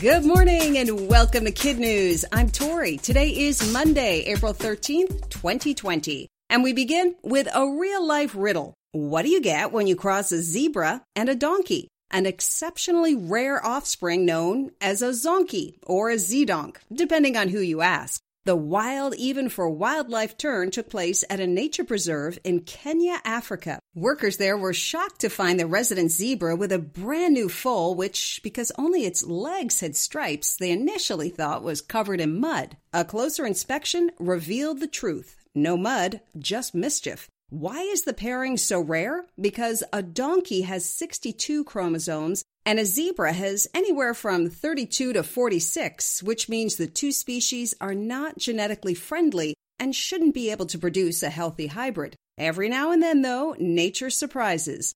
Good morning and welcome to Kid News. I'm Tori. Today is Monday, April 13th, 2020. And we begin with a real life riddle. What do you get when you cross a zebra and a donkey? An exceptionally rare offspring known as a zonkey or a zedonk, depending on who you ask. The wild, even for wildlife turn took place at a nature preserve in Kenya, Africa. Workers there were shocked to find the resident zebra with a brand new foal, which, because only its legs had stripes, they initially thought was covered in mud. A closer inspection revealed the truth. No mud, just mischief. Why is the pairing so rare? Because a donkey has 62 chromosomes and a zebra has anywhere from 32 to 46, which means the two species are not genetically friendly and shouldn't be able to produce a healthy hybrid. Every now and then, though, nature surprises.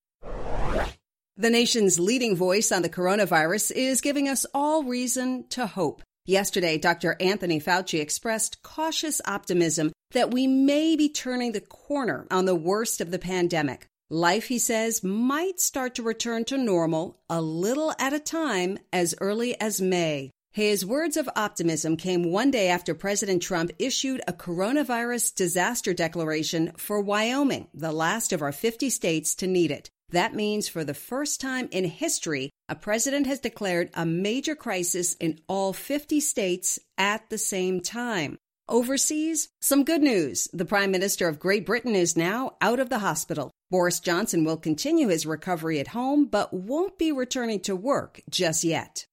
The nation's leading voice on the coronavirus is giving us all reason to hope. Yesterday, Dr. Anthony Fauci expressed cautious optimism that we may be turning the corner on the worst of the pandemic. Life, he says, might start to return to normal a little at a time as early as May. His words of optimism came one day after President Trump issued a coronavirus disaster declaration for Wyoming, the last of our 50 states to need it. That means for the first time in history, a president has declared a major crisis in all 50 states at the same time. Overseas, some good news. The Prime Minister of Great Britain is now out of the hospital. Boris Johnson will continue his recovery at home, but won't be returning to work just yet.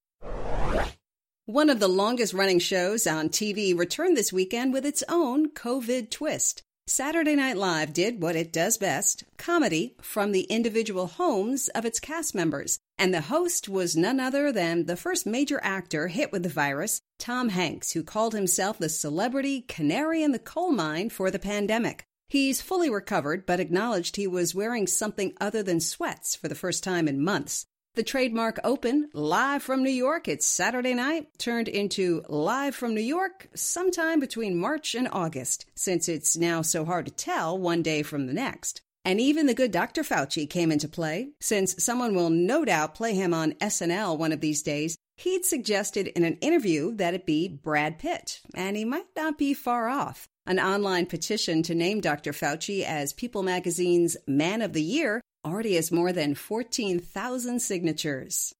One of the longest running shows on TV returned this weekend with its own COVID twist. Saturday Night Live did what it does best comedy from the individual homes of its cast members. And the host was none other than the first major actor hit with the virus, Tom Hanks, who called himself the celebrity canary in the coal mine for the pandemic. He's fully recovered, but acknowledged he was wearing something other than sweats for the first time in months. The trademark open live from New York. It's Saturday night, turned into live from New York sometime between March and August, since it's now so hard to tell one day from the next. And even the good Dr. Fauci came into play, since someone will no doubt play him on SNL one of these days. He'd suggested in an interview that it be Brad Pitt, and he might not be far off. An online petition to name Dr. Fauci as People magazine's Man of the Year already has more than 14,000 signatures.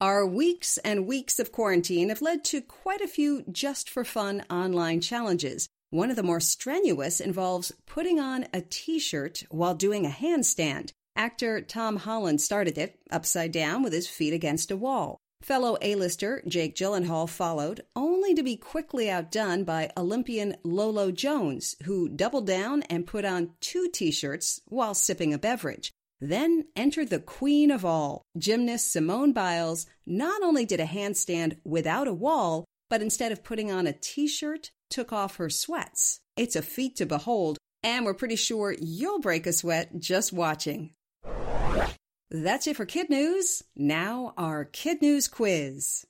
Our weeks and weeks of quarantine have led to quite a few just for fun online challenges. One of the more strenuous involves putting on a t shirt while doing a handstand. Actor Tom Holland started it upside down with his feet against a wall. Fellow A-lister Jake Gyllenhaal followed, only to be quickly outdone by Olympian Lolo Jones, who doubled down and put on two t-shirts while sipping a beverage. Then entered the queen of all, gymnast Simone Biles. Not only did a handstand without a wall, but instead of putting on a t-shirt, took off her sweats. It's a feat to behold, and we're pretty sure you'll break a sweat just watching. That's it for Kid News. Now, our Kid News quiz.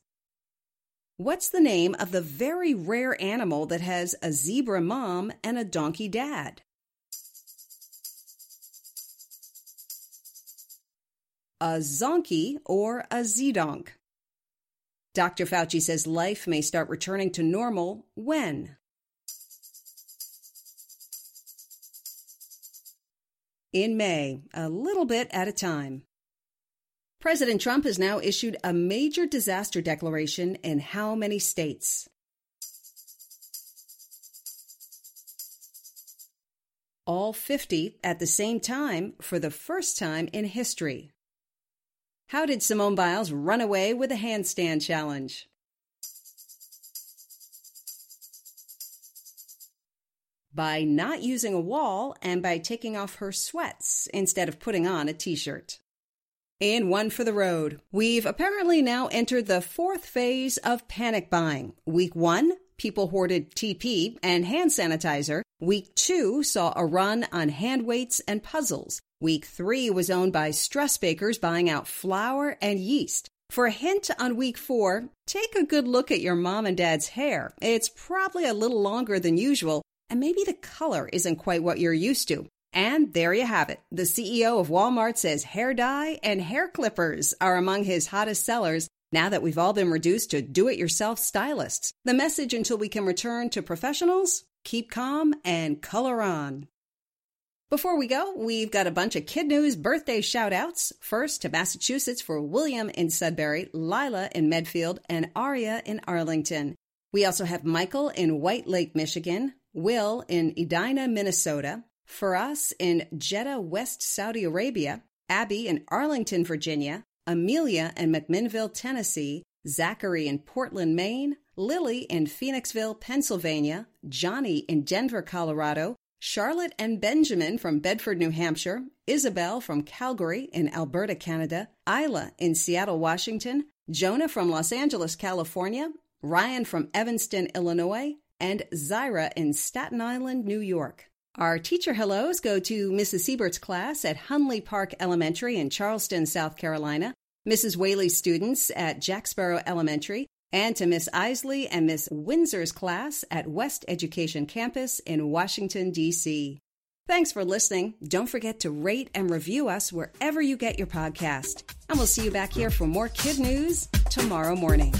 What's the name of the very rare animal that has a zebra mom and a donkey dad? A zonkey or a zedonk? Dr. Fauci says life may start returning to normal when? In May, a little bit at a time. President Trump has now issued a major disaster declaration in how many states? all 50 at the same time for the first time in history. How did Simone Biles run away with a handstand challenge? By not using a wall and by taking off her sweats instead of putting on a t shirt. And one for the road. We've apparently now entered the fourth phase of panic buying. Week one, people hoarded TP and hand sanitizer. Week two saw a run on hand weights and puzzles. Week three was owned by stress bakers buying out flour and yeast. For a hint on week four, take a good look at your mom and dad's hair. It's probably a little longer than usual, and maybe the color isn't quite what you're used to. And there you have it. The CEO of Walmart says hair dye and hair clippers are among his hottest sellers now that we've all been reduced to do it yourself stylists. The message until we can return to professionals keep calm and color on. Before we go, we've got a bunch of kid news birthday shout outs. First to Massachusetts for William in Sudbury, Lila in Medfield, and Aria in Arlington. We also have Michael in White Lake, Michigan, Will in Edina, Minnesota, Faras in Jeddah, West Saudi Arabia, Abby in Arlington, Virginia, Amelia in McMinnville, Tennessee, Zachary in Portland, Maine, Lily in Phoenixville, Pennsylvania, Johnny in Denver, Colorado, Charlotte and Benjamin from Bedford, New Hampshire, Isabel from Calgary in Alberta, Canada, Isla in Seattle, Washington, Jonah from Los Angeles, California, Ryan from Evanston, Illinois, and Zyra in Staten Island, New York. Our teacher hellos go to Mrs. Siebert's class at Hunley Park Elementary in Charleston, South Carolina, Mrs. Whaley's students at Jacksboro Elementary, and to Miss Isley and Miss Windsor's class at West Education Campus in Washington, D.C. Thanks for listening. Don't forget to rate and review us wherever you get your podcast. And we'll see you back here for more kid news tomorrow morning.